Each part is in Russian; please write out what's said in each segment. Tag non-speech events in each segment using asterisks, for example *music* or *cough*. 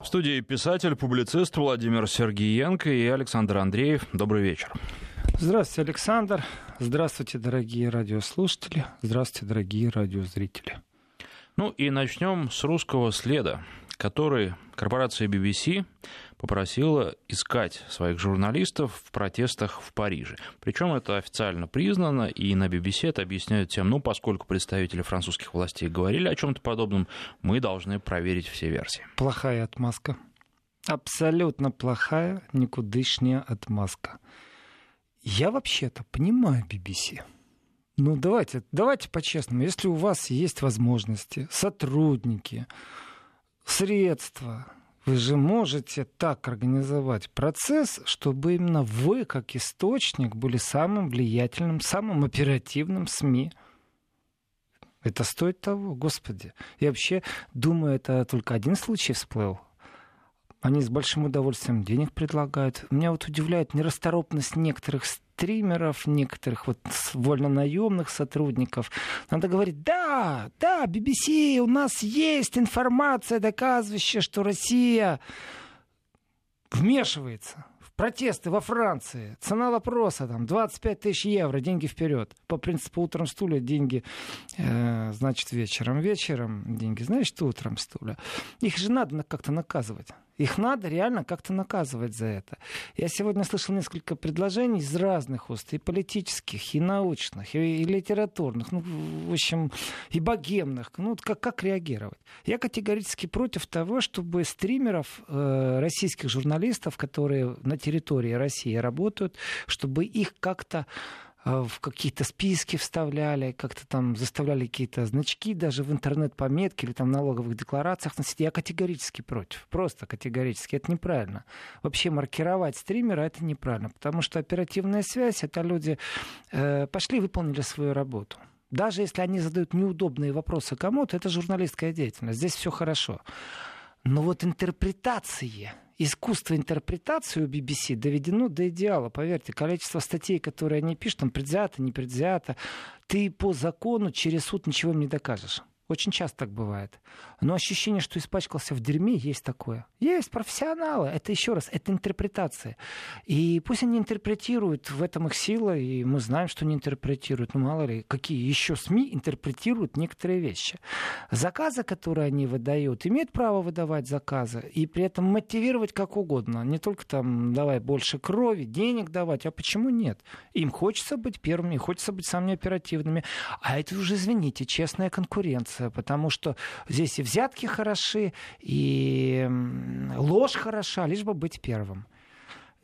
В студии писатель, публицист Владимир Сергеенко и Александр Андреев. Добрый вечер. Здравствуйте, Александр. Здравствуйте, дорогие радиослушатели. Здравствуйте, дорогие радиозрители. Ну и начнем с русского следа, который корпорация BBC попросила искать своих журналистов в протестах в Париже. Причем это официально признано, и на BBC это объясняют тем, ну, поскольку представители французских властей говорили о чем-то подобном, мы должны проверить все версии. Плохая отмазка. Абсолютно плохая, никудышняя отмазка. Я вообще-то понимаю BBC. Ну, давайте, давайте по-честному. Если у вас есть возможности, сотрудники, средства, вы же можете так организовать процесс, чтобы именно вы, как источник, были самым влиятельным, самым оперативным СМИ. Это стоит того, господи. Я вообще думаю, это только один случай всплыл. Они с большим удовольствием денег предлагают. Меня вот удивляет нерасторопность некоторых стримеров, некоторых вот вольнонаемных сотрудников. Надо говорить, да, да, BBC, у нас есть информация, доказывающая, что Россия вмешивается в протесты во Франции. Цена вопроса там 25 тысяч евро, деньги вперед. По принципу утром стуля, деньги, э, значит, вечером. Вечером деньги, значит, утром стуля. Их же надо как-то наказывать. Их надо реально как-то наказывать за это. Я сегодня слышал несколько предложений из разных уст, и политических, и научных, и, и литературных, ну, в общем, и богемных. Ну, как, как реагировать? Я категорически против того, чтобы стримеров, э, российских журналистов, которые на территории России работают, чтобы их как-то в какие-то списки вставляли, как-то там заставляли какие-то значки даже в интернет-пометке или там налоговых декларациях носить. Я категорически против. Просто категорически. Это неправильно. Вообще маркировать стримера это неправильно, потому что оперативная связь это люди э, пошли, выполнили свою работу. Даже если они задают неудобные вопросы кому-то, это журналистская деятельность. Здесь все хорошо. Но вот интерпретации искусство интерпретации у BBC доведено до идеала. Поверьте, количество статей, которые они пишут, там предвзято, не предвзято, ты по закону через суд ничего не докажешь. Очень часто так бывает. Но ощущение, что испачкался в дерьме, есть такое. Есть профессионалы. Это еще раз, это интерпретация. И пусть они интерпретируют, в этом их сила, и мы знаем, что они интерпретируют. Ну, мало ли, какие еще СМИ интерпретируют некоторые вещи. Заказы, которые они выдают, имеют право выдавать заказы и при этом мотивировать как угодно. Не только там давай больше крови, денег давать, а почему нет? Им хочется быть первыми, хочется быть самыми оперативными. А это уже, извините, честная конкуренция потому что здесь и взятки хороши, и ложь хороша, лишь бы быть первым.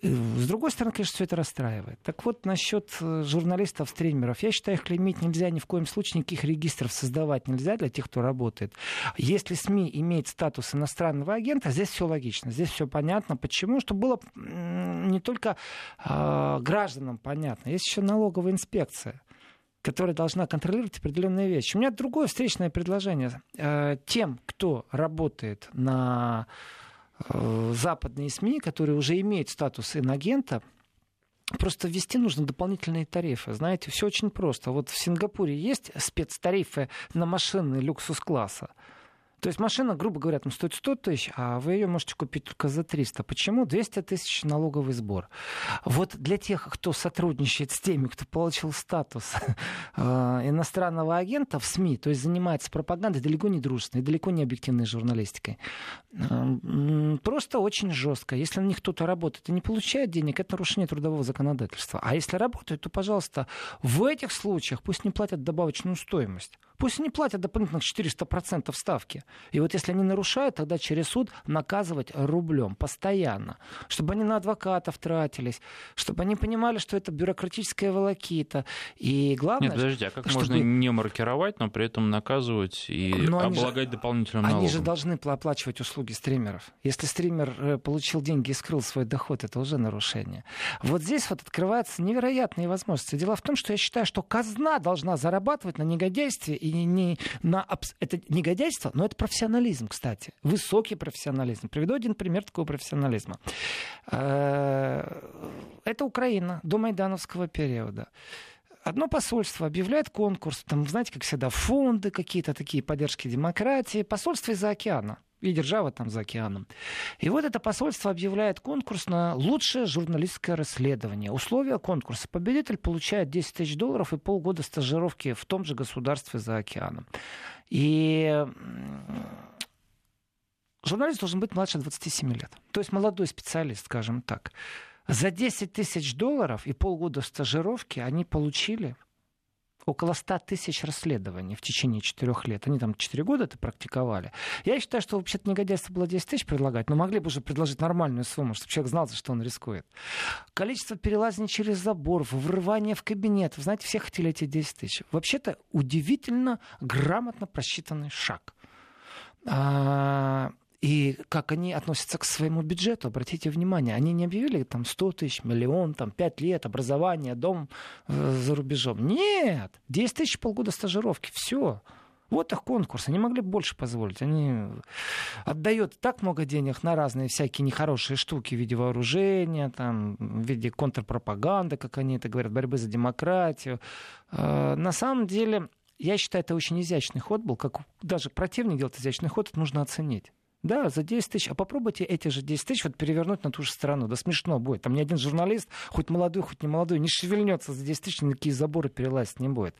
С другой стороны, конечно, все это расстраивает. Так вот, насчет э, журналистов, стримеров. Я считаю, их клеймить нельзя ни в коем случае, никаких регистров создавать нельзя для тех, кто работает. Если СМИ имеет статус иностранного агента, здесь все логично, здесь все понятно. Почему? Чтобы было не только э, гражданам понятно, есть еще налоговая инспекция которая должна контролировать определенные вещи. У меня другое встречное предложение. Э, тем, кто работает на э, западные СМИ, которые уже имеют статус инагента, Просто ввести нужно дополнительные тарифы. Знаете, все очень просто. Вот в Сингапуре есть спецтарифы на машины люксус-класса. То есть машина, грубо говоря, там стоит 100 тысяч, а вы ее можете купить только за 300. Почему? 200 тысяч налоговый сбор. Вот для тех, кто сотрудничает с теми, кто получил статус *laughs* э, иностранного агента в СМИ, то есть занимается пропагандой далеко не дружественной, далеко не объективной журналистикой, э, просто очень жестко. Если на них кто-то работает и не получает денег, это нарушение трудового законодательства. А если работают, то, пожалуйста, в этих случаях пусть не платят добавочную стоимость. Пусть они платят дополнительных 400% ставки. И вот если они нарушают, тогда через суд наказывать рублем постоянно. Чтобы они на адвокатов тратились, чтобы они понимали, что это бюрократическая волокита. И главное... Нет, подожди, а как чтобы... можно не маркировать, но при этом наказывать и но облагать же, дополнительным налогом? Они же должны оплачивать услуги стримеров. Если стример э, получил деньги и скрыл свой доход, это уже нарушение. Вот здесь вот открываются невероятные возможности. Дело в том, что я считаю, что казна должна зарабатывать на негодяйстве и не на... Это негодяйство, но это профессионализм, кстати. Высокий профессионализм. Приведу один пример такого профессионализма. Э, это Украина до майдановского периода одно посольство объявляет конкурс, там, знаете, как всегда, фонды какие-то такие, поддержки демократии, посольство из-за океана и держава там за океаном. И вот это посольство объявляет конкурс на лучшее журналистское расследование. Условия конкурса. Победитель получает 10 тысяч долларов и полгода стажировки в том же государстве за океаном. И журналист должен быть младше 27 лет. То есть молодой специалист, скажем так. За 10 тысяч долларов и полгода стажировки они получили около 100 тысяч расследований в течение 4 лет. Они там 4 года это практиковали. Я считаю, что вообще-то негодяйство было 10 тысяч предлагать, но могли бы уже предложить нормальную сумму, чтобы человек знал, за что он рискует. Количество перелазаний через забор, врывания в кабинет. Вы знаете, все хотели эти 10 тысяч. Вообще-то удивительно грамотно просчитанный шаг. А, и как они относятся к своему бюджету, обратите внимание, они не объявили там 100 тысяч, миллион, там 5 лет, образование, дом э, за рубежом. Нет, 10 тысяч полгода стажировки, все. Вот их конкурс. Они могли больше позволить. Они отдают так много денег на разные всякие нехорошие штуки в виде вооружения, там, в виде контрпропаганды, как они это говорят, борьбы за демократию. Э, на самом деле, я считаю, это очень изящный ход был. Как даже противник делает изящный ход, это нужно оценить. Да, за 10 тысяч. А попробуйте эти же 10 тысяч вот перевернуть на ту же сторону. Да смешно будет. Там ни один журналист, хоть молодой, хоть не молодой, не шевельнется за 10 тысяч, ни какие заборы перелазить не будет.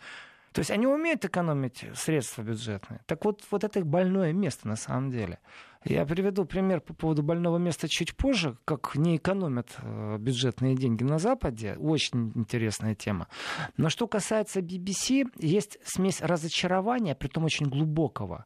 То есть они умеют экономить средства бюджетные. Так вот, вот это их больное место на самом деле. Я приведу пример по поводу больного места чуть позже, как не экономят э, бюджетные деньги на Западе. Очень интересная тема. Но что касается BBC, есть смесь разочарования, при том очень глубокого,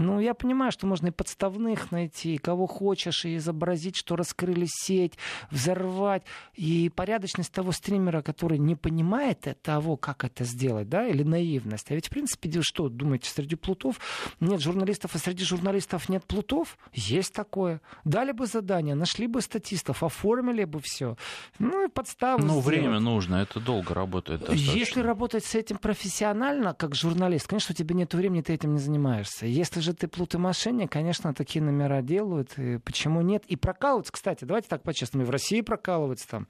ну, я понимаю, что можно и подставных найти, кого хочешь, и изобразить, что раскрыли сеть, взорвать. И порядочность того стримера, который не понимает того, как это сделать, да, или наивность. А ведь, в принципе, что, думаете, среди плутов нет журналистов, а среди журналистов нет плутов? Есть такое. Дали бы задание, нашли бы статистов, оформили бы все. Ну, и подставу Ну, время нужно, это долго работает достаточно. Если работать с этим профессионально, как журналист, конечно, у тебя нет времени, ты этим не занимаешься. Если же ты плут и мошенник, конечно, такие номера делают. И почему нет? И прокалываются, кстати, давайте так по-честному, и в России прокалываются там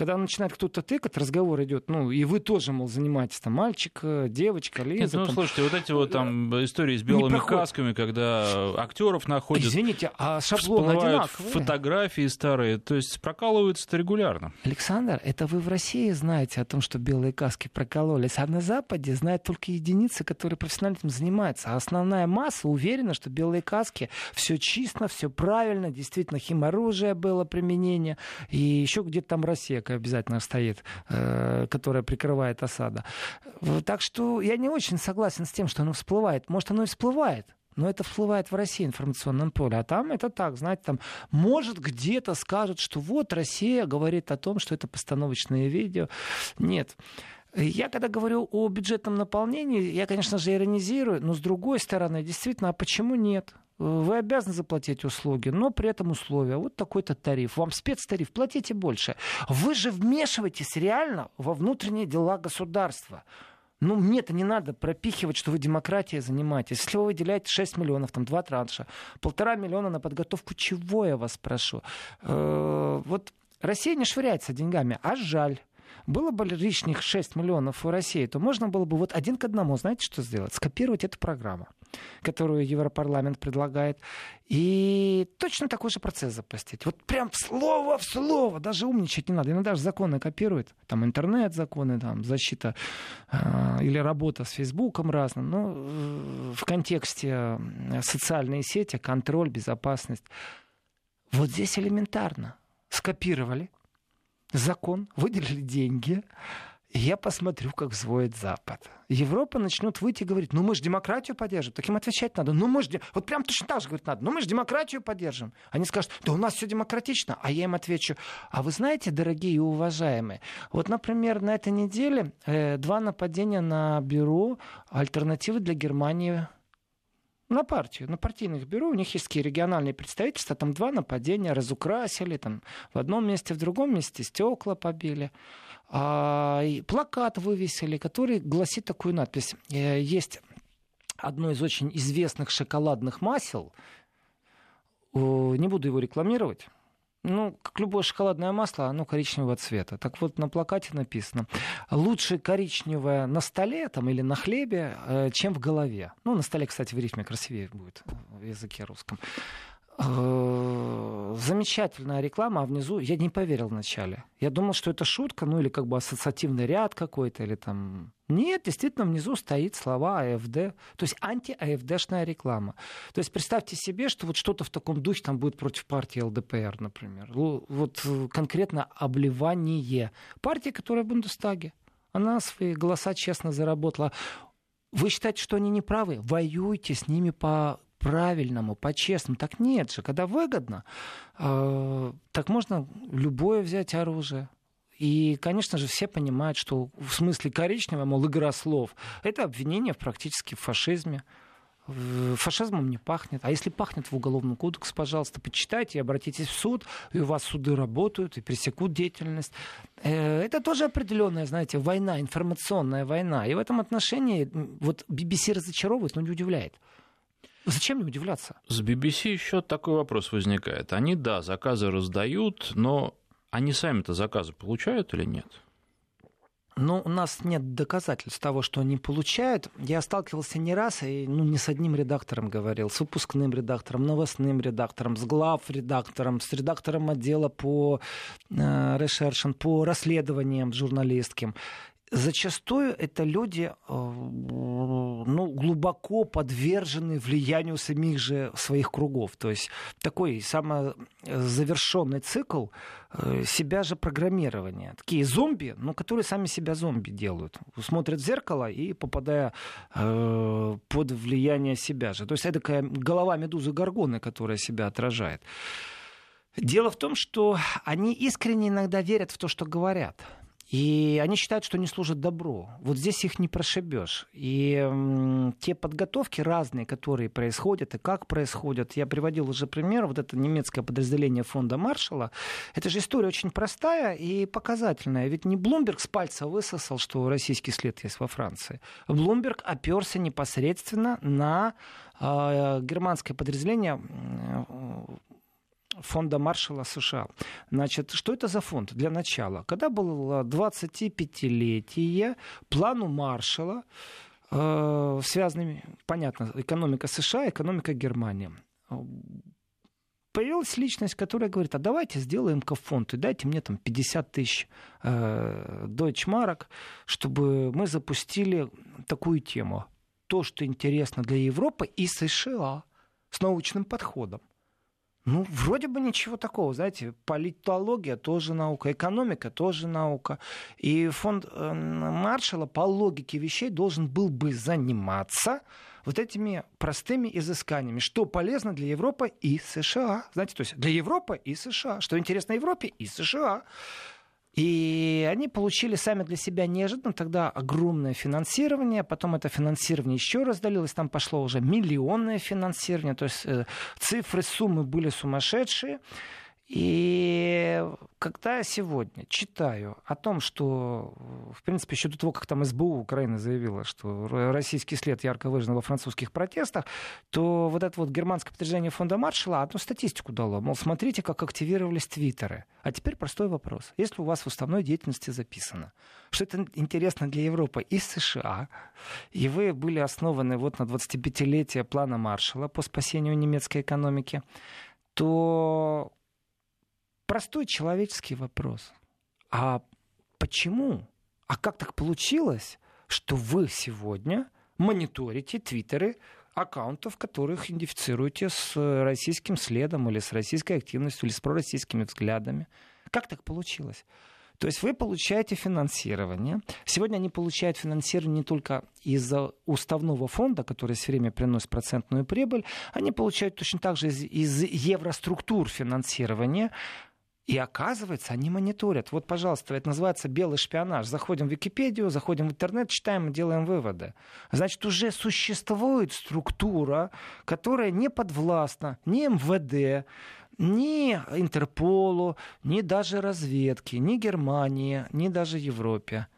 когда начинает кто-то тыкать, разговор идет, ну, и вы тоже, мол, занимаетесь, там, мальчик, девочка, Лиза. Нет, ну, там... слушайте, вот эти вот там истории с белыми касками, когда актеров находят... Извините, а шаблон одинаковый. фотографии старые, то есть прокалываются-то регулярно. Александр, это вы в России знаете о том, что белые каски прокололись, а на Западе знают только единицы, которые профессионально этим занимаются. А основная масса уверена, что белые каски все чисто, все правильно, действительно химоружие было применение, и еще где-то там Россия обязательно стоит, э, которая прикрывает осада. Так что я не очень согласен с тем, что оно всплывает. Может, оно и всплывает, но это всплывает в России информационном поле. А там это так, знаете, там, может, где-то скажут, что вот Россия говорит о том, что это постановочное видео. Нет. Я когда говорю о бюджетном наполнении, я, конечно же, иронизирую, но с другой стороны, действительно, а почему нет? Вы обязаны заплатить услуги, но при этом условия. Вот такой-то тариф. Вам спецтариф, платите больше. Вы же вмешиваетесь реально во внутренние дела государства. Ну, мне-то не надо пропихивать, что вы демократией занимаетесь. Если вы выделяете 6 миллионов, там два транша, полтора миллиона на подготовку чего, я вас прошу? Э, вот Россия не швыряется деньгами, а жаль было бы лишних 6 миллионов в России, то можно было бы вот один к одному, знаете, что сделать? Скопировать эту программу, которую Европарламент предлагает, и точно такой же процесс запустить. Вот прям слово в слово, даже умничать не надо. Иногда же законы копируют, там интернет законы, там защита э, или работа с Фейсбуком разным, но э, в контексте э, социальные сети, контроль, безопасность. Вот здесь элементарно. Скопировали, закон, выделили деньги, я посмотрю, как взвоет Запад. Европа начнет выйти и говорить, ну мы же демократию поддержим. Так им отвечать надо, ну мы же... Вот прям точно так же говорить надо, ну мы же демократию поддержим. Они скажут, да у нас все демократично. А я им отвечу, а вы знаете, дорогие и уважаемые, вот, например, на этой неделе э, два нападения на бюро альтернативы для Германии на партию, на партийных бюро. У них есть такие региональные представительства, там два нападения, разукрасили, там в одном месте, в другом месте стекла побили. А, и плакат вывесили, который гласит такую надпись. Э, есть одно из очень известных шоколадных масел, не буду его рекламировать, Ну, как любое шоколадное масло, оно коричневого цвета. Так вот, на плакате написано, лучше коричневое на столе там, или на хлебе, э, чем в голове. Ну, на столе, кстати, в рифме красивее будет в языке русском. Э, замечательная реклама, а внизу я не поверил вначале. Я думал, что это шутка, ну или как бы ассоциативный ряд какой-то, или там... Нет, действительно, внизу стоит слова АФД, то есть анти-АФДшная реклама. То есть представьте себе, что вот что-то в таком духе там будет против партии ЛДПР, например. Вот э, конкретно обливание партии, которая в Бундестаге. Она свои голоса честно заработала. Вы считаете, что они не правы? Воюйте с ними по правильному, по-честному. Так нет же, когда выгодно, э, так можно любое взять оружие. И, конечно же, все понимают, что в смысле коричневого, мол, игра слов, это обвинение практически в фашизме. Фашизмом не пахнет. А если пахнет в уголовном кодексе, пожалуйста, почитайте и обратитесь в суд, и у вас суды работают, и пресекут деятельность. Э, это тоже определенная, знаете, война, информационная война. И в этом отношении вот BBC разочаровывает, но не удивляет. Зачем мне удивляться? С BBC еще такой вопрос возникает. Они, да, заказы раздают, но они сами-то заказы получают или нет? Но у нас нет доказательств того, что они получают. Я сталкивался не раз, и ну, не с одним редактором говорил, с выпускным редактором, новостным редактором, с глав редактором, с редактором отдела по э, решершен, по расследованиям журналистским зачастую это люди э, ну, глубоко подвержены влиянию самих же своих кругов. То есть такой самозавершенный цикл э, себя же программирования. Такие зомби, но которые сами себя зомби делают. Смотрят в зеркало и попадая э, под влияние себя же. То есть это такая голова медузы Горгоны, которая себя отражает. Дело в том, что они искренне иногда верят в то, что говорят. И они считают, что они служат добру. Вот здесь их не прошибешь. И те подготовки разные, которые происходят и как происходят, я приводил уже пример, вот это немецкое подразделение фонда Маршала, это же история очень простая и показательная. Ведь не Блумберг с пальца высосал, что российский след есть во Франции. Блумберг оперся непосредственно на э, германское подразделение фонда Маршала США. Значит, что это за фонд? Для начала, когда было 25-летие плану Маршала, э, связанными, понятно, экономика США, экономика Германии. Появилась личность, которая говорит, а давайте сделаем-ка фонд и дайте мне там 50 тысяч э, дойчмарок, чтобы мы запустили такую тему. То, что интересно для Европы и США с научным подходом. Ну, вроде бы ничего такого, знаете, политология тоже наука, экономика тоже наука. И фонд э, Маршала по логике вещей должен был бы заниматься вот этими простыми изысканиями, что полезно для Европы и США. Знаете, то есть для Европы и США. Что интересно Европе и США. И они получили сами для себя неожиданно тогда огромное финансирование, потом это финансирование еще раздалилось, там пошло уже миллионное финансирование, то есть э, цифры, суммы были сумасшедшие. И когда я сегодня читаю о том, что, в принципе, еще до того, как там СБУ Украины заявила, что российский след ярко выражен во французских протестах, то вот это вот германское подтверждение фонда Маршала одну статистику дало. Мол, смотрите, как активировались твиттеры. А теперь простой вопрос. Если у вас в уставной деятельности записано, что это интересно для Европы и США, и вы были основаны вот на 25-летие плана Маршала по спасению немецкой экономики, то простой человеческий вопрос. А почему? А как так получилось, что вы сегодня мониторите твиттеры аккаунтов, которых идентифицируете с российским следом или с российской активностью или с пророссийскими взглядами? Как так получилось? То есть вы получаете финансирование. Сегодня они получают финансирование не только из-за уставного фонда, который все время приносит процентную прибыль, они получают точно так же из, из евроструктур финансирования, и оказывается, они мониторят. Вот, пожалуйста, это называется белый шпионаж. Заходим в Википедию, заходим в интернет, читаем и делаем выводы. Значит, уже существует структура, которая не подвластна ни МВД, ни Интерполу, ни даже разведке, ни Германии, ни даже Европе.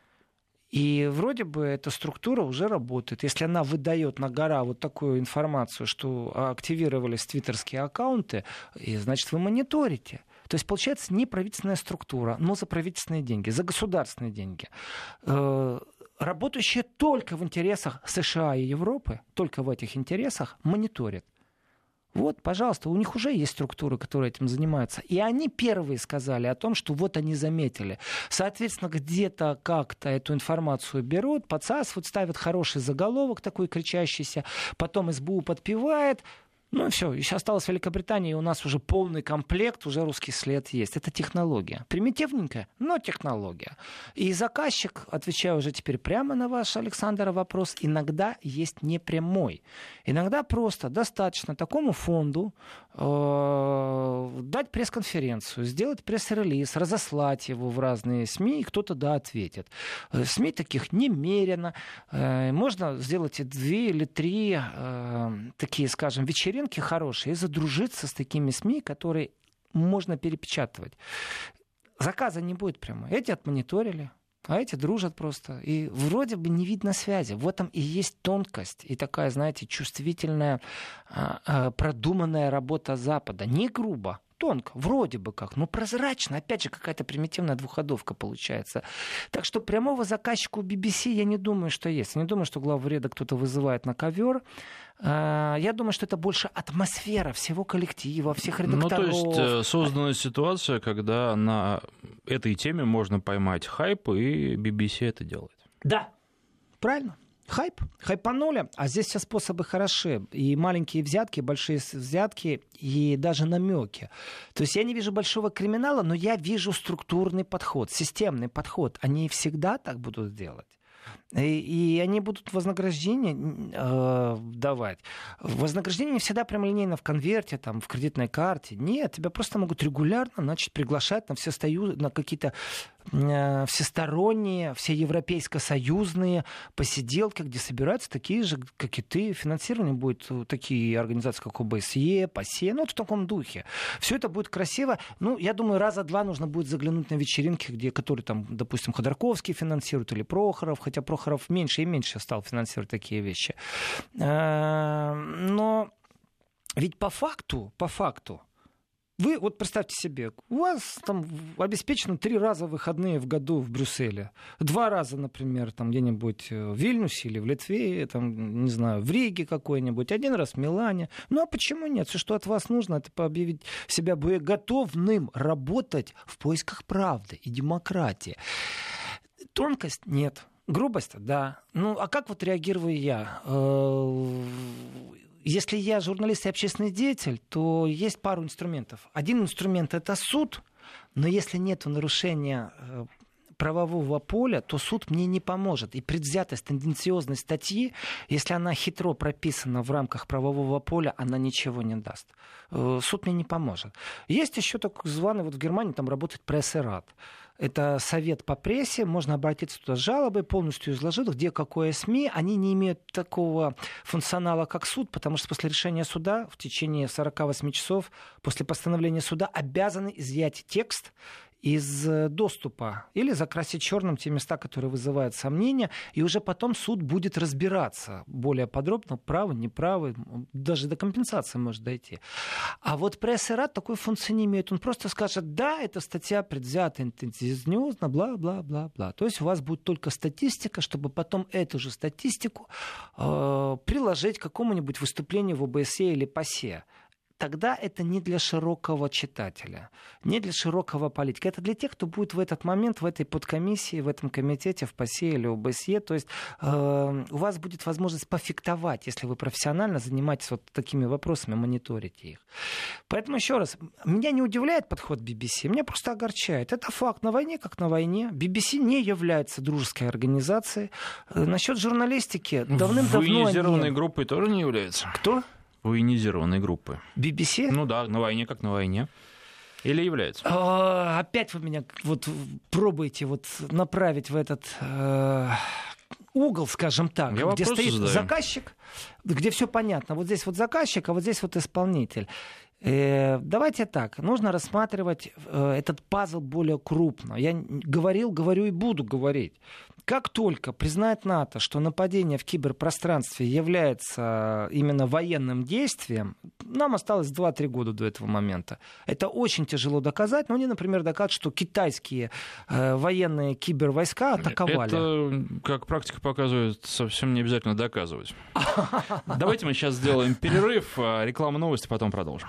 И вроде бы эта структура уже работает. Если она выдает на гора вот такую информацию, что активировались твиттерские аккаунты, и, значит, вы мониторите. То есть, получается, не правительственная структура, но за правительственные деньги, за государственные деньги э, работающие только в интересах США и Европы, только в этих интересах, мониторит. Вот, пожалуйста, у них уже есть структуры, которые этим занимаются. И они первые сказали о том, что вот они заметили. Соответственно, где-то как-то эту информацию берут, подсасывают, ставят хороший заголовок такой кричащийся, потом СБУ подпевает, ну все, еще осталась Великобритания, и у нас уже полный комплект, уже русский след есть. Это технология. Примитивненькая, но технология. И заказчик, отвечаю уже теперь прямо на ваш, Александр, вопрос, иногда есть непрямой. Иногда просто достаточно такому фонду э, дать пресс-конференцию, сделать пресс-релиз, разослать его в разные СМИ, и кто-то да ответит. Э, СМИ таких немерено. Э, можно сделать и две или три э, такие, скажем, вечеринки, вечеринки хорошие и задружиться с такими СМИ, которые можно перепечатывать. Заказа не будет прямо. Эти отмониторили, а эти дружат просто. И вроде бы не видно связи. В этом и есть тонкость и такая, знаете, чувствительная, а, а, продуманная работа Запада. Не грубо, тонко, вроде бы как, но прозрачно. Опять же, какая-то примитивная двуходовка получается. Так что прямого заказчика у BBC я не думаю, что есть. Я не думаю, что главреда кто-то вызывает на ковер. А, я думаю, что это больше атмосфера всего коллектива, всех редакторов. Ну, то есть э, создана ситуация, когда на этой теме можно поймать хайп, и BBC это делает. Да, правильно хайп, хайпанули, а здесь все способы хороши. И маленькие взятки, большие взятки, и даже намеки. То есть я не вижу большого криминала, но я вижу структурный подход, системный подход. Они всегда так будут делать. И, они будут вознаграждение э, давать. Вознаграждение не всегда прямолинейно в конверте, там, в кредитной карте. Нет, тебя просто могут регулярно значит, приглашать на все стою, на какие-то Э, всесторонние, все европейско-союзные посиделки, где собираются такие же, как и ты. Финансирование будет э, такие организации, как ОБСЕ, ПАСЕ, ну вот в таком духе. Все это будет красиво. Ну, я думаю, раза два нужно будет заглянуть на вечеринки, где, которые там, допустим, Ходорковский финансирует или Прохоров, хотя Прохоров меньше и меньше стал финансировать такие вещи. Э, но ведь по факту, по факту, вы вот представьте себе, у вас там обеспечено три раза выходные в году в Брюсселе. Два раза, например, там где-нибудь в Вильнюсе или в Литве, там, не знаю, в Риге какой-нибудь, один раз в Милане. Ну а почему нет? Все, что от вас нужно, это объявить себя готовным работать в поисках правды и демократии. Тонкость нет. Грубость, да. Ну, а как вот реагирую я? Э, если я журналист и общественный деятель, то есть пару инструментов. Один инструмент это суд, но если нет нарушения э, правового поля, то суд мне не поможет. И предвзятость, тенденциозность статьи, если она хитро прописана в рамках правового поля, она ничего не даст. Э, суд мне не поможет. Есть еще так званый, вот в Германии там работает пресс-рад. Это совет по прессе, можно обратиться туда с жалобой, полностью изложить, где какое СМИ. Они не имеют такого функционала, как суд, потому что после решения суда в течение 48 часов после постановления суда обязаны изъять текст из э, доступа или закрасить черным те места, которые вызывают сомнения, и уже потом суд будет разбираться более подробно, правы, неправы, даже до компенсации может дойти. А вот пресс и рад такой функции не имеет. Он просто скажет, да, эта статья предвзята, интенсивно, бла-бла-бла-бла. То есть у вас будет только статистика, чтобы потом эту же статистику э, приложить к какому-нибудь выступлению в ОБСЕ или ПАСЕ тогда это не для широкого читателя, не для широкого политика. Это для тех, кто будет в этот момент в этой подкомиссии, в этом комитете, в ПАСЕ или ОБСЕ. То есть э, у вас будет возможность пофиктовать, если вы профессионально занимаетесь вот такими вопросами, мониторите их. Поэтому еще раз, меня не удивляет подход BBC, меня просто огорчает. Это факт. На войне как на войне. BBC не является дружеской организацией. Э, насчет журналистики давным-давно... Военизированной они... группой тоже не является. Кто? Военизированной группы. BBC? Ну да, на войне как на войне. Или является? А, опять вы меня вот пробуете вот направить в этот э, угол, скажем так, Я где стоит задаю. заказчик, где все понятно. Вот здесь вот заказчик, а вот здесь вот исполнитель. Э, давайте так, нужно рассматривать э, этот пазл более крупно. Я говорил, говорю и буду говорить. Как только признает НАТО, что нападение в киберпространстве является именно военным действием, нам осталось 2-3 года до этого момента. Это очень тяжело доказать, но они, например, докажут, что китайские э, военные кибервойска атаковали. Это, как практика показывает, совсем не обязательно доказывать. *laughs* Давайте мы сейчас сделаем перерыв, а реклама новости, потом продолжим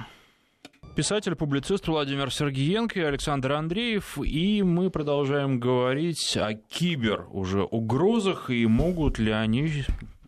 писатель, публицист Владимир Сергеенко и Александр Андреев, и мы продолжаем говорить о кибер уже угрозах и могут ли они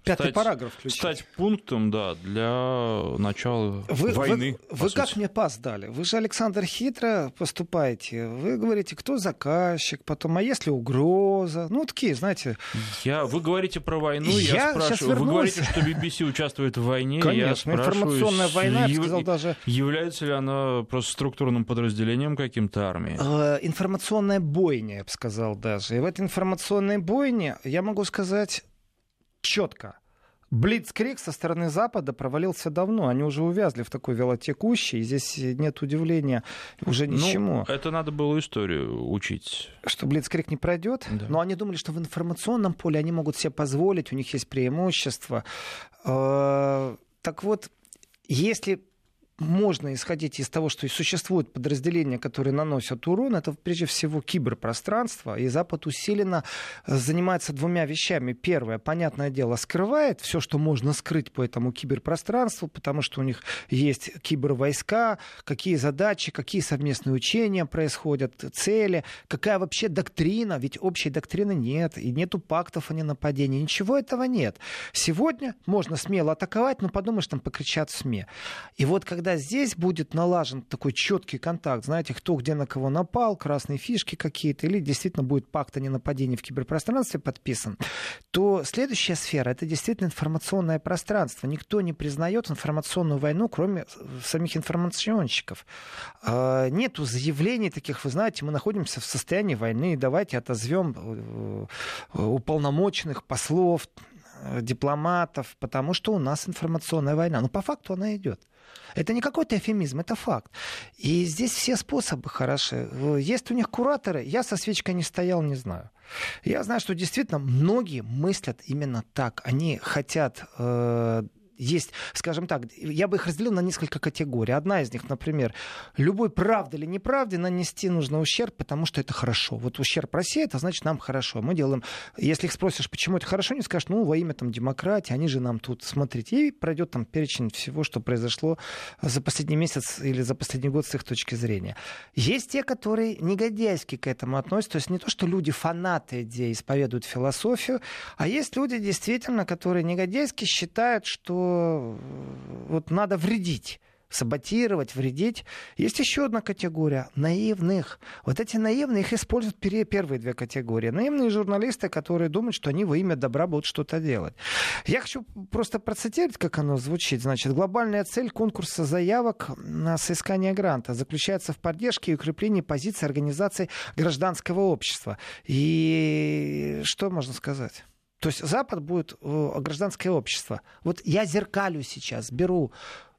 Пятый стать, параграф включить. Стать пунктом, да, для начала вы, войны. Вы, вы как мне пас дали? Вы же, Александр, хитро поступаете. Вы говорите, кто заказчик, потом, а если угроза? Ну, такие, знаете... Я, вы говорите про войну, я, я спрашиваю... Вы говорите, что BBC участвует в войне, Конечно, я информационная война, я сказал даже... Является ли она просто структурным подразделением каким-то армии? Э, информационная бойня, я бы сказал даже. И в этой информационной бойне я могу сказать четко. Блицкрик со стороны Запада провалился давно. Они уже увязли в такой велотекущей. Здесь нет удивления уже ну, ничему. Ну, это надо было историю учить. Что Блицкрик не пройдет. Да. Но они думали, что в информационном поле они могут себе позволить, у них есть преимущество. Э, так вот, если можно исходить из того, что существуют подразделения, которые наносят урон, это прежде всего киберпространство, и Запад усиленно э, занимается двумя вещами. Первое, понятное дело, скрывает все, что можно скрыть по этому киберпространству, потому что у них есть кибервойска, какие задачи, какие совместные учения происходят, цели, какая вообще доктрина, ведь общей доктрины нет, и нету пактов о ненападении, ничего этого нет. Сегодня можно смело атаковать, но подумаешь, там покричат в СМИ. И вот когда когда здесь будет налажен такой четкий контакт, знаете, кто где на кого напал, красные фишки какие-то, или действительно будет пакт о ненападении в киберпространстве подписан, то следующая сфера — это действительно информационное пространство. Никто не признает информационную войну, кроме самих информационщиков. А, нету заявлений таких, вы знаете, мы находимся в состоянии войны, давайте отозвем э, э, уполномоченных послов, э, дипломатов, потому что у нас информационная война. Но по факту она идет. Это не какой-то эфемизм, это факт. И здесь все способы хороши. Есть у них кураторы, я со свечкой не стоял, не знаю. Я знаю, что действительно многие мыслят именно так. Они хотят э, есть, скажем так, я бы их разделил на несколько категорий. Одна из них, например, любой правде или неправде нанести нужно ущерб, потому что это хорошо. Вот ущерб России, это значит нам хорошо. Мы делаем, если их спросишь, почему это хорошо, они скажут, ну, во имя там демократии, они же нам тут, смотрите, и пройдет там перечень всего, что произошло за последний месяц или за последний год с их точки зрения. Есть те, которые негодяйски к этому относятся, то есть не то, что люди фанаты идеи исповедуют философию, а есть люди действительно, которые негодяйски считают, что вот надо вредить саботировать, вредить. Есть еще одна категория — наивных. Вот эти наивные, их используют первые две категории. Наивные журналисты, которые думают, что они во имя добра будут что-то делать. Я хочу просто процитировать, как оно звучит. Значит, глобальная цель конкурса заявок на соискание гранта заключается в поддержке и укреплении позиции организаций гражданского общества. И что можно сказать? То есть Запад будет э, гражданское общество. Вот я зеркалю сейчас, беру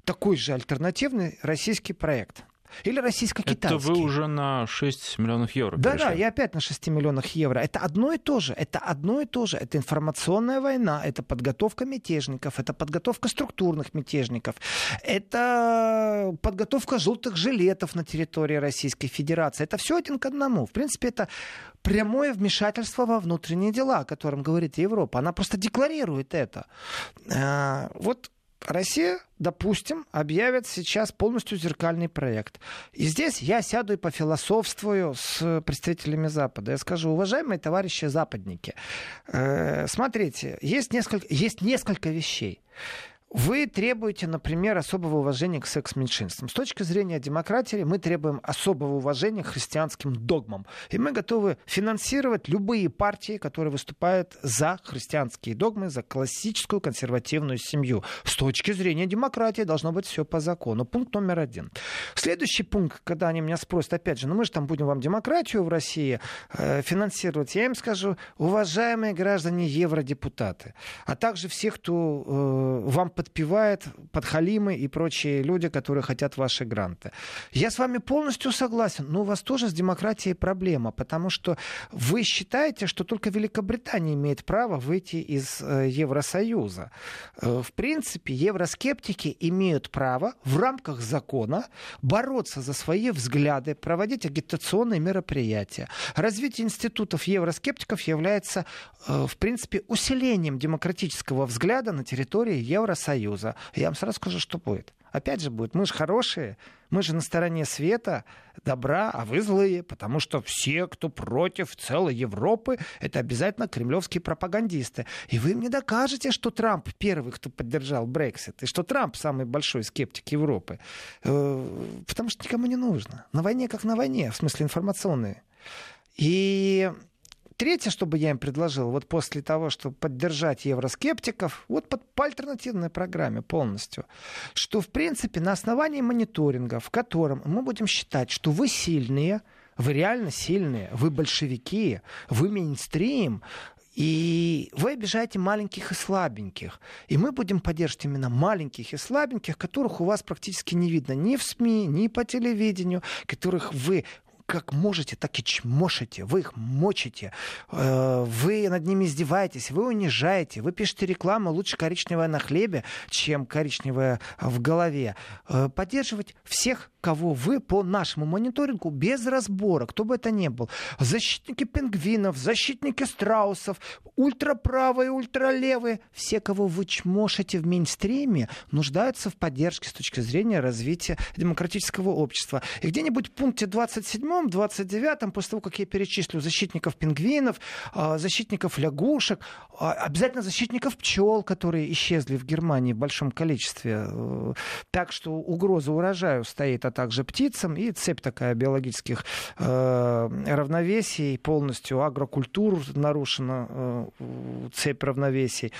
такой же альтернативный российский проект. Или российско-китайский. Это вы уже на 6 миллионов евро Да, да, я опять на 6 миллионах евро. Это одно и то же. Это одно и то же. Это информационная война, это подготовка мятежников, это подготовка структурных мятежников, это подготовка желтых жилетов на территории Российской Федерации. Это все один к одному. В принципе, это прямое вмешательство во внутренние дела, о котором говорит Европа. Она просто декларирует это. А, вот Россия, допустим, объявит сейчас полностью зеркальный проект. И здесь я сяду и пофилософствую с представителями Запада. Я скажу, уважаемые товарищи западники, э, смотрите, есть несколько, есть несколько вещей. Вы требуете, например, особого уважения к секс-меньшинствам. С точки зрения демократии мы требуем особого уважения к христианским догмам. И мы готовы финансировать любые партии, которые выступают за христианские догмы, за классическую консервативную семью. С точки зрения демократии должно быть все по закону. Пункт номер один. Следующий пункт, когда они меня спросят, опять же, ну мы же там будем вам демократию в России э, финансировать, я им скажу, уважаемые граждане евродепутаты, а также все, кто э, вам подпевает подхалимы и прочие люди, которые хотят ваши гранты. Я с вами полностью согласен, но у вас тоже с демократией проблема, потому что вы считаете, что только Великобритания имеет право выйти из э, Евросоюза. Э, в принципе, евроскептики имеют право в рамках закона бороться за свои взгляды, проводить агитационные мероприятия. Развитие институтов евроскептиков является, э, в принципе, усилением демократического взгляда на территории Евросоюза. Я вам сразу скажу, что будет. Опять же будет, мы же хорошие, мы же на стороне света, добра, а вы злые, потому что все, кто против целой Европы, это обязательно кремлевские пропагандисты. И вы мне докажете, что Трамп первый, кто поддержал Брексит, и что Трамп самый большой скептик Европы. Э, потому что никому не нужно. На войне как на войне, в смысле информационной. И Третье, что бы я им предложил, вот после того, чтобы поддержать евроскептиков, вот под, по альтернативной программе полностью, что, в принципе, на основании мониторинга, в котором мы будем считать, что вы сильные, вы реально сильные, вы большевики, вы мейнстрим, и вы обижаете маленьких и слабеньких. И мы будем поддерживать именно маленьких и слабеньких, которых у вас практически не видно ни в СМИ, ни по телевидению, которых вы как можете, так и чмошите, вы их мочите, э, вы над ними издеваетесь, вы унижаете, вы пишете рекламу лучше коричневая на хлебе, чем коричневая в голове. Э, поддерживать всех кого вы по нашему мониторингу без разбора, кто бы это ни был, защитники пингвинов, защитники страусов, ультраправые, ультралевые, все, кого вы чмошите в мейнстриме, нуждаются в поддержке с точки зрения развития демократического общества. И где-нибудь в пункте 27, 29, после того, как я перечислю защитников пингвинов, а, защитников лягушек, а, обязательно защитников пчел, которые исчезли в Германии в большом количестве. Э, так что угроза урожаю стоит от также птицам, и цепь такая биологических э, равновесий, полностью агрокультур нарушена, э, цепь равновесий.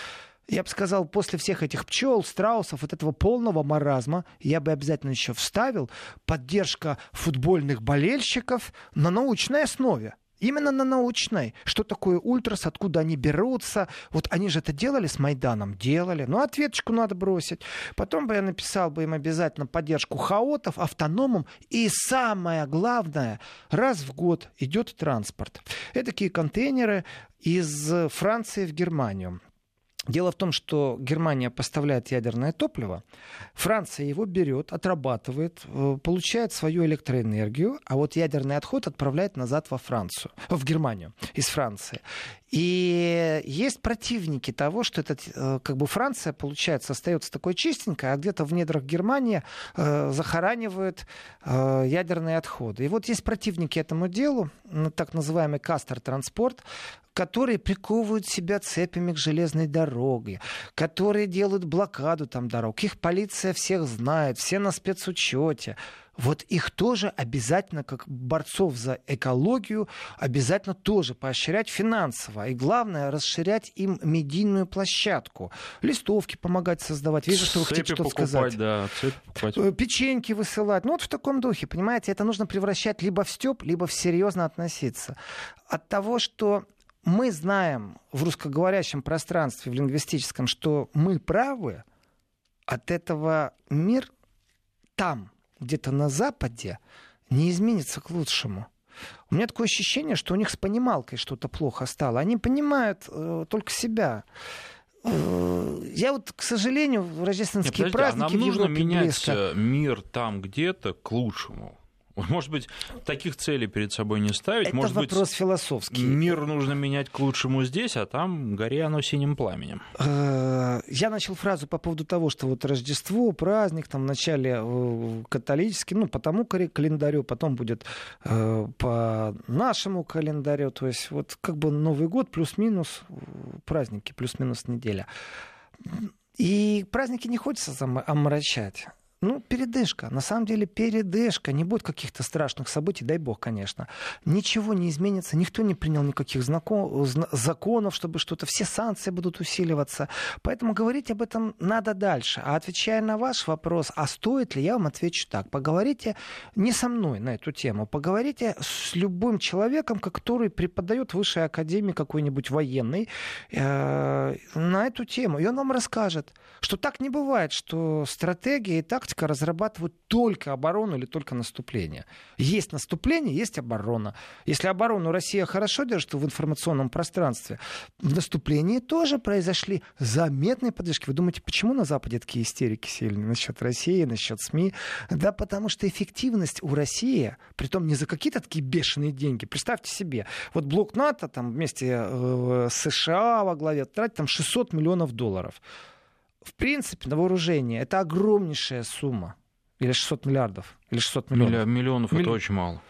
Я бы сказал, после всех этих пчел, страусов, вот этого полного маразма, я бы обязательно еще вставил поддержка футбольных болельщиков на научной основе. Именно на научной. Что такое ультрас, откуда они берутся. Вот они же это делали с Майданом? Делали. Ну, ответочку надо бросить. Потом бы я написал бы им обязательно поддержку хаотов, автономам. И самое главное, раз в год идет транспорт. Это такие контейнеры из Франции в Германию. Дело в том, что Германия поставляет ядерное топливо, Франция его берет, отрабатывает, э, получает свою электроэнергию, а вот ядерный отход отправляет назад во Францию, в Германию из Франции. И есть противники того, что это э, как бы Франция, получается, остается такой чистенькой, а где-то в недрах Германии э, захоранивают э, ядерные отходы. И вот есть противники этому делу, так называемый Кастер-транспорт, которые приковывают себя цепями к железной дороге, которые делают блокаду там дорог. Их полиция всех знает, все на спецучете вот их тоже обязательно, как борцов за экологию, обязательно тоже поощрять финансово. И главное, расширять им медийную площадку. Листовки помогать создавать. Вижу, что вы хотите что-то сказать. Да. Э, печеньки высылать. Ну вот в таком духе, понимаете, это нужно превращать либо в степ, либо в серьезно относиться. От того, что мы знаем в русскоговорящем пространстве, в лингвистическом, что мы правы, от этого мир там – где-то на Западе не изменится к лучшему. У меня такое ощущение, что у них с понималкой что-то плохо стало. Они понимают э, только себя. Э, я вот, к сожалению, в рождественские Нет, подожди, праздники а нам нужно в Европе менять близко. Мир там где-то к лучшему. *laughs* Может быть, таких целей перед собой не ставить. Это Может вопрос быть, философский. Мир нужно менять к лучшему здесь, а там горе оно синим пламенем. Э, я начал фразу по поводу того, что вот Рождество, праздник, там вначале э, католический, ну, по тому календарю, потом будет э, по нашему календарю. То есть вот как бы Новый год плюс-минус праздники, плюс-минус неделя. И праздники не хочется омрачать. Ну, передышка. На самом деле передышка. Не будет каких-то страшных событий, дай бог, конечно. Ничего не изменится. Никто не принял никаких знаком... законов, чтобы что-то... Все санкции будут усиливаться. Поэтому говорить об этом надо дальше. А отвечая на ваш вопрос, а стоит ли, я вам отвечу так. Поговорите не со мной на эту тему. Поговорите с любым человеком, который преподает в высшей академии какой-нибудь военный э, на эту тему. И он вам расскажет, что так не бывает, что стратегия и так тактика разрабатывают только оборону или только наступление. Есть наступление, есть оборона. Если оборону Россия хорошо держит в информационном пространстве, в наступлении тоже произошли заметные подвижки. Вы думаете, почему на Западе такие истерики сильные насчет России, насчет СМИ? Да потому что эффективность у России, притом не за какие-то такие бешеные деньги. Представьте себе, вот блок НАТО там вместе э, с США во главе тратит там 600 миллионов долларов в принципе, на вооружение это огромнейшая сумма. Или 600 миллиардов, или 600 миллионов. Миллионов Милли... это очень мало.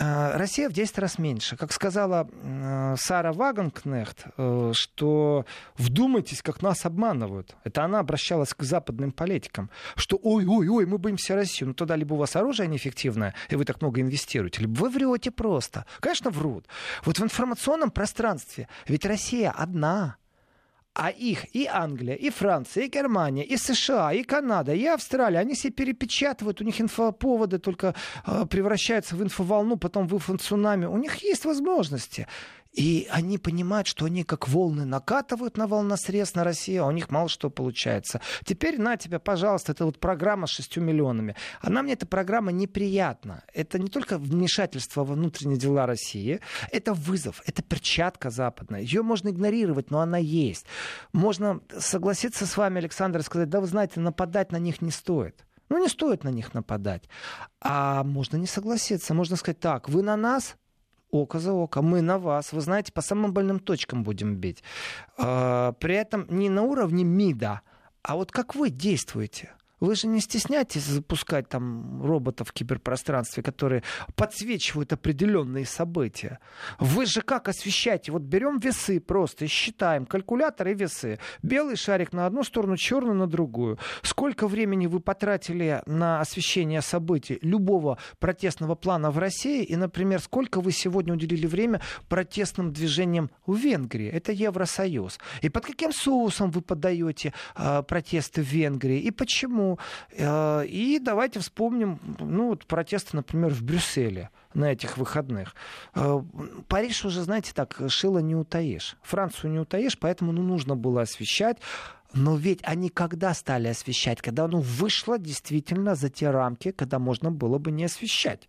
А, Россия в 10 раз меньше. Как сказала э, Сара Вагенкнехт, э, что вдумайтесь, как нас обманывают. Это она обращалась к западным политикам, что ой-ой-ой, мы боимся Россию. Ну тогда либо у вас оружие неэффективное, и вы так много инвестируете, либо вы врете просто. Конечно, врут. Вот в информационном пространстве ведь Россия одна а их и Англия, и Франция, и Германия, и США, и Канада, и Австралия, они все перепечатывают, у них инфоповоды только э, превращаются в инфоволну, потом в инфоцунами. У них есть возможности. И они понимают, что они как волны накатывают на волносрез на Россию, а у них мало что получается. Теперь на тебя, пожалуйста, это вот программа с шестью миллионами. Она мне, эта программа неприятна. Это не только вмешательство во внутренние дела России, это вызов, это перчатка западная. Ее можно игнорировать, но она есть. Можно согласиться с вами, Александр, и сказать, да вы знаете, нападать на них не стоит. Ну, не стоит на них нападать. А можно не согласиться. Можно сказать, так, вы на нас, око за око. Мы на вас, вы знаете, по самым больным точкам будем бить. А, при этом не на уровне МИДа, а вот как вы действуете. Вы же не стесняйтесь запускать там роботов в киберпространстве, которые подсвечивают определенные события. Вы же как освещаете? Вот берем весы просто и считаем. Калькулятор и весы. Белый шарик на одну сторону, черный на другую. Сколько времени вы потратили на освещение событий любого протестного плана в России? И, например, сколько вы сегодня уделили время протестным движениям в Венгрии? Это Евросоюз. И под каким соусом вы подаете э, протесты в Венгрии? И почему? Э, и давайте вспомним ну, вот протесты, например, в Брюсселе на этих выходных. Э, Париж уже, знаете, так, шило не утаишь. Францию не утаишь, поэтому ну, нужно было освещать. Но ведь они когда стали освещать? Когда оно вышло действительно за те рамки, когда можно было бы не освещать.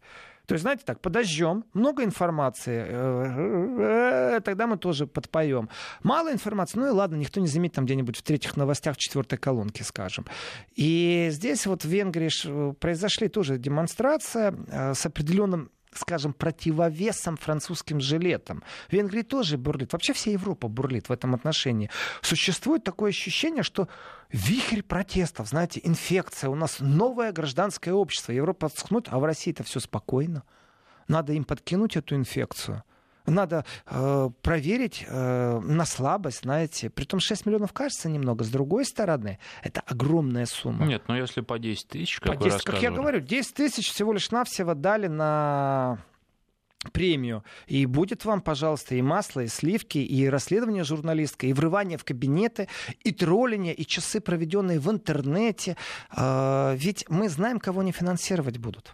То есть, знаете, так, подождем, много информации, э, э, тогда мы тоже подпоем. Мало информации, ну и ладно, никто не заметит там где-нибудь в третьих новостях четвертой колонке, скажем. И здесь вот в Венгрии произошли тоже демонстрация э, с определенным скажем, противовесом французским жилетам. В Венгрии тоже бурлит. Вообще вся Европа бурлит в этом отношении. Существует такое ощущение, что вихрь протестов, знаете, инфекция. У нас новое гражданское общество. Европа смотрит, а в России это все спокойно. Надо им подкинуть эту инфекцию надо э, проверить э, на слабость, знаете. Притом 6 миллионов кажется немного. С другой стороны, это огромная сумма. Нет, но если по 10 тысяч, как по 10, Как я говорю, 10 тысяч всего лишь навсего дали на премию. И будет вам, пожалуйста, и масло, и сливки, и расследование журналистское, и врывание в кабинеты, и тролление, и часы, проведенные в интернете. А, ведь мы знаем, кого не финансировать будут.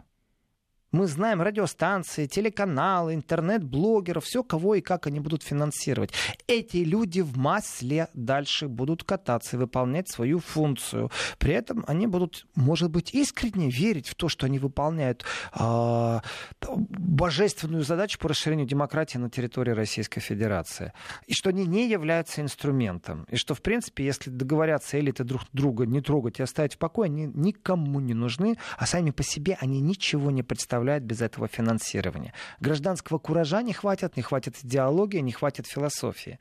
Мы знаем радиостанции, телеканалы, интернет-блогеров, все, кого и как они будут финансировать. Эти люди в масле дальше будут кататься и выполнять свою функцию. При этом они будут, может быть, искренне верить в то, что они выполняют э, божественную задачу по расширению демократии на территории Российской Федерации. И что они не являются инструментом. И что, в принципе, если договорятся элиты друг друга не трогать и оставить в покое, они никому не нужны, а сами по себе они ничего не представляют представляет без этого финансирования. Гражданского куража не хватит, не хватит идеологии, не хватит философии.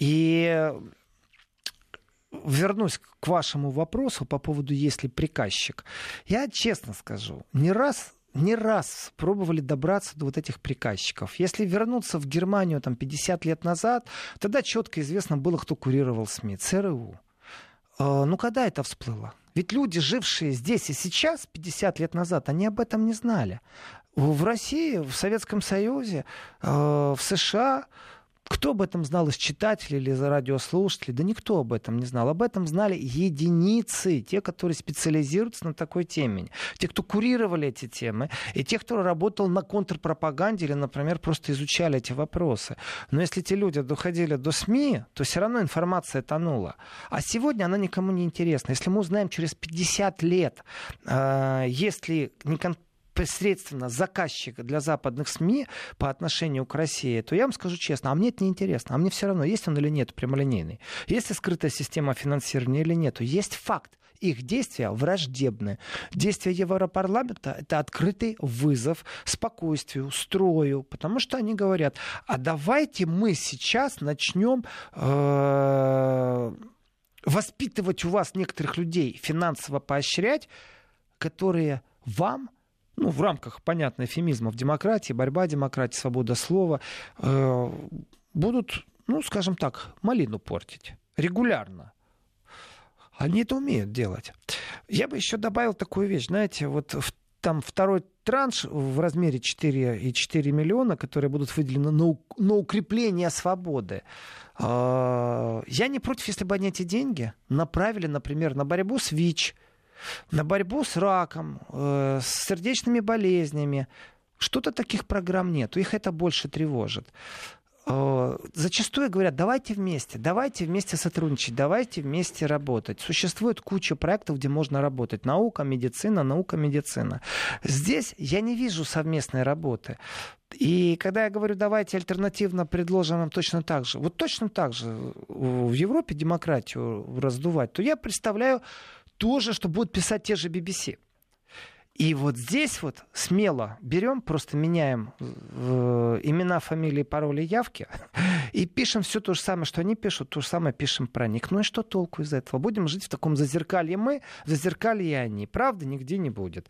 И вернусь к вашему вопросу по поводу, есть ли приказчик. Я честно скажу, не раз не раз пробовали добраться до вот этих приказчиков. Если вернуться в Германию там, 50 лет назад, тогда четко известно было, кто курировал СМИ. ЦРУ. Э, ну, когда это всплыло? Ведь люди, жившие здесь и сейчас, 50 лет назад, они об этом не знали. В России, в Советском Союзе, э, в США кто об этом знал из читателей или из радиослушателей? Да никто об этом не знал. Об этом знали единицы, те, которые специализируются на такой теме. Те, кто курировали эти темы, и те, кто работал на контрпропаганде или, например, просто изучали эти вопросы. Но если эти люди доходили до СМИ, то все равно информация тонула. А сегодня она никому не интересна. Если мы узнаем через 50 лет, э, если не кон посредственно заказчик для западных СМИ по отношению к России, то я вам скажу честно, а мне это не интересно, а мне все равно, есть он или нет прямолинейный, есть ли скрытая система финансирования или нет, есть факт, их действия враждебны. Действия Европарламента — это открытый вызов спокойствию, строю, потому что они говорят, а давайте мы сейчас начнем э, воспитывать у вас некоторых людей, финансово поощрять, которые вам ну, в рамках, понятно, эфемизмов демократии, борьба демократии, свобода слова, э, будут, ну, скажем так, малину портить регулярно. Они это умеют делать. Я бы еще добавил такую вещь. Знаете, вот в, там второй транш в размере 4,4 миллиона, которые будут выделены на, на укрепление свободы. Э, я не против, если бы они эти деньги направили, например, на борьбу с ВИЧ, на борьбу с раком, э, с сердечными болезнями. Что-то таких программ нет, их это больше тревожит. Э, зачастую говорят, давайте вместе, давайте вместе сотрудничать, давайте вместе работать. Существует куча проектов, где можно работать. Наука, медицина, наука, медицина. Здесь я не вижу совместной работы. И когда я говорю, давайте альтернативно предложим нам точно так же, вот точно так же в Европе демократию раздувать, то я представляю то же, что будут писать те же BBC. И вот здесь вот смело берем, просто меняем э, имена, фамилии, пароли, явки *laughs* и пишем все то же самое, что они пишут, то же самое пишем про них. Ну и что толку из этого? Будем жить в таком зазеркалье мы, зазеркалье они. Правда нигде не будет.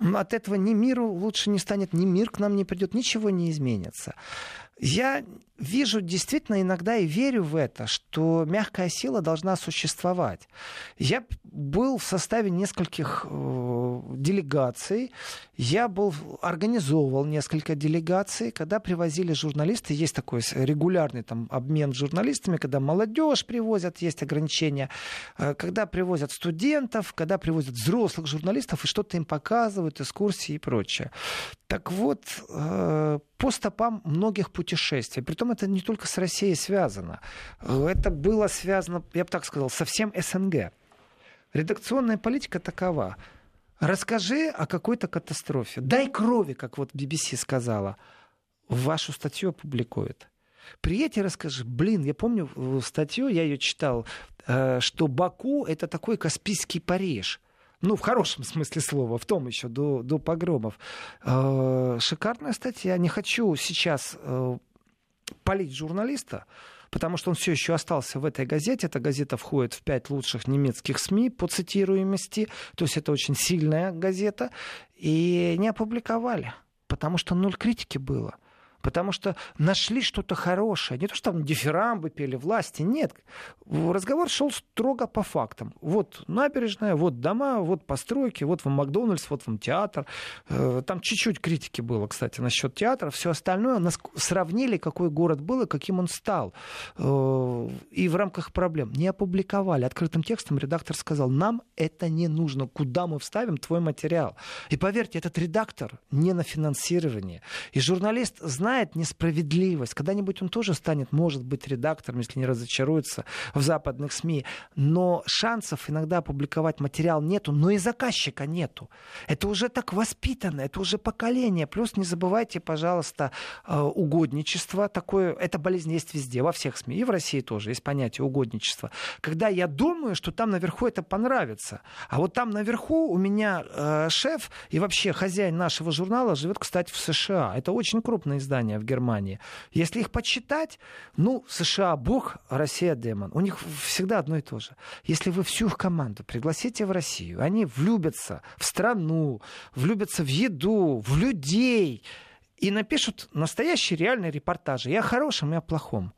От этого ни миру лучше не станет, ни мир к нам не придет, ничего не изменится. Я вижу действительно иногда и верю в это, что мягкая сила должна существовать. Я был в составе нескольких э, делегаций, я был, организовывал несколько делегаций, когда привозили журналисты, есть такой регулярный там, обмен с журналистами, когда молодежь привозят, есть ограничения, э, когда привозят студентов, когда привозят взрослых журналистов и что-то им показывают, экскурсии и прочее. Так вот, э, по стопам многих путешествий, притом это не только с Россией связано. Это было связано, я бы так сказал, со всем СНГ. Редакционная политика такова. Расскажи о какой-то катастрофе. Дай крови, как вот BBC сказала. Вашу статью опубликуют. Приедь и расскажи. Блин, я помню статью, я ее читал, э, что Баку — это такой Каспийский Париж. Ну, в хорошем смысле слова, в том еще, до, до погромов. Э, шикарная статья. Не хочу сейчас э, полить журналиста, потому что он все еще остался в этой газете. Эта газета входит в пять лучших немецких СМИ по цитируемости. То есть это очень сильная газета. И не опубликовали, потому что ноль критики было потому что нашли что-то хорошее. Не то, что там дифирамбы пели, власти, нет. Разговор шел строго по фактам. Вот набережная, вот дома, вот постройки, вот вам Макдональдс, вот вам театр. Э, там чуть-чуть критики было, кстати, насчет театра. Все остальное сравнили, какой город был и каким он стал. Э, и в рамках проблем не опубликовали. Открытым текстом редактор сказал, нам это не нужно. Куда мы вставим твой материал? И поверьте, этот редактор не на финансирование. И журналист знает, знает несправедливость. Когда-нибудь он тоже станет, может быть, редактором, если не разочаруется в западных СМИ. Но шансов иногда опубликовать материал нету, но и заказчика нету. Это уже так воспитано, это уже поколение. Плюс не забывайте, пожалуйста, э, угодничество. Такое, эта болезнь есть везде, во всех СМИ. И в России тоже есть понятие угодничества. Когда я думаю, что там наверху это понравится. А вот там наверху у меня э, шеф и вообще хозяин нашего журнала живет, кстати, в США. Это очень крупное издание издания в Германии. Если их почитать, ну, США бог, Россия демон. У них всегда одно и то же. Если вы всю их команду пригласите в Россию, они влюбятся в страну, влюбятся в еду, в людей и напишут настоящие реальные репортажи. И о хорошем, и о плохом.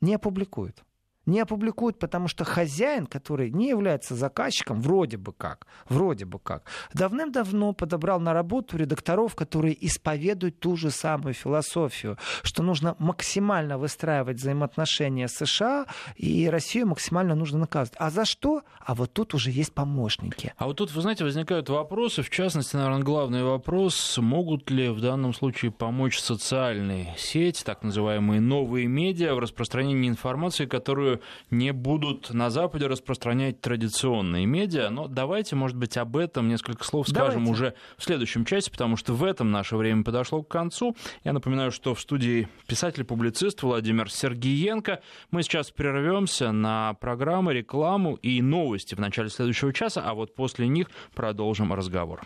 Не опубликуют Не опубликуют, потому что хозяин, который не является заказчиком, вроде бы как, вроде бы как, давным-давно подобрал на работу редакторов, которые исповедуют ту же самую философию, что нужно максимально выстраивать взаимоотношения США и Россию максимально нужно наказывать. А за что? А вот тут уже есть помощники. А вот тут, вы знаете, возникают вопросы, в частности, наверное, главный вопрос, могут ли в данном случае помочь социальные сети, так называемые новые медиа, в распространении информации, которую не будут на Западе распространять традиционные медиа. Но давайте, может быть, об этом несколько слов скажем давайте. уже в следующем части, потому что в этом наше время подошло к концу. Я напоминаю, что в студии писатель-публицист Владимир Сергиенко. Мы сейчас прервемся на программы, рекламу и новости в начале следующего часа, а вот после них продолжим разговор.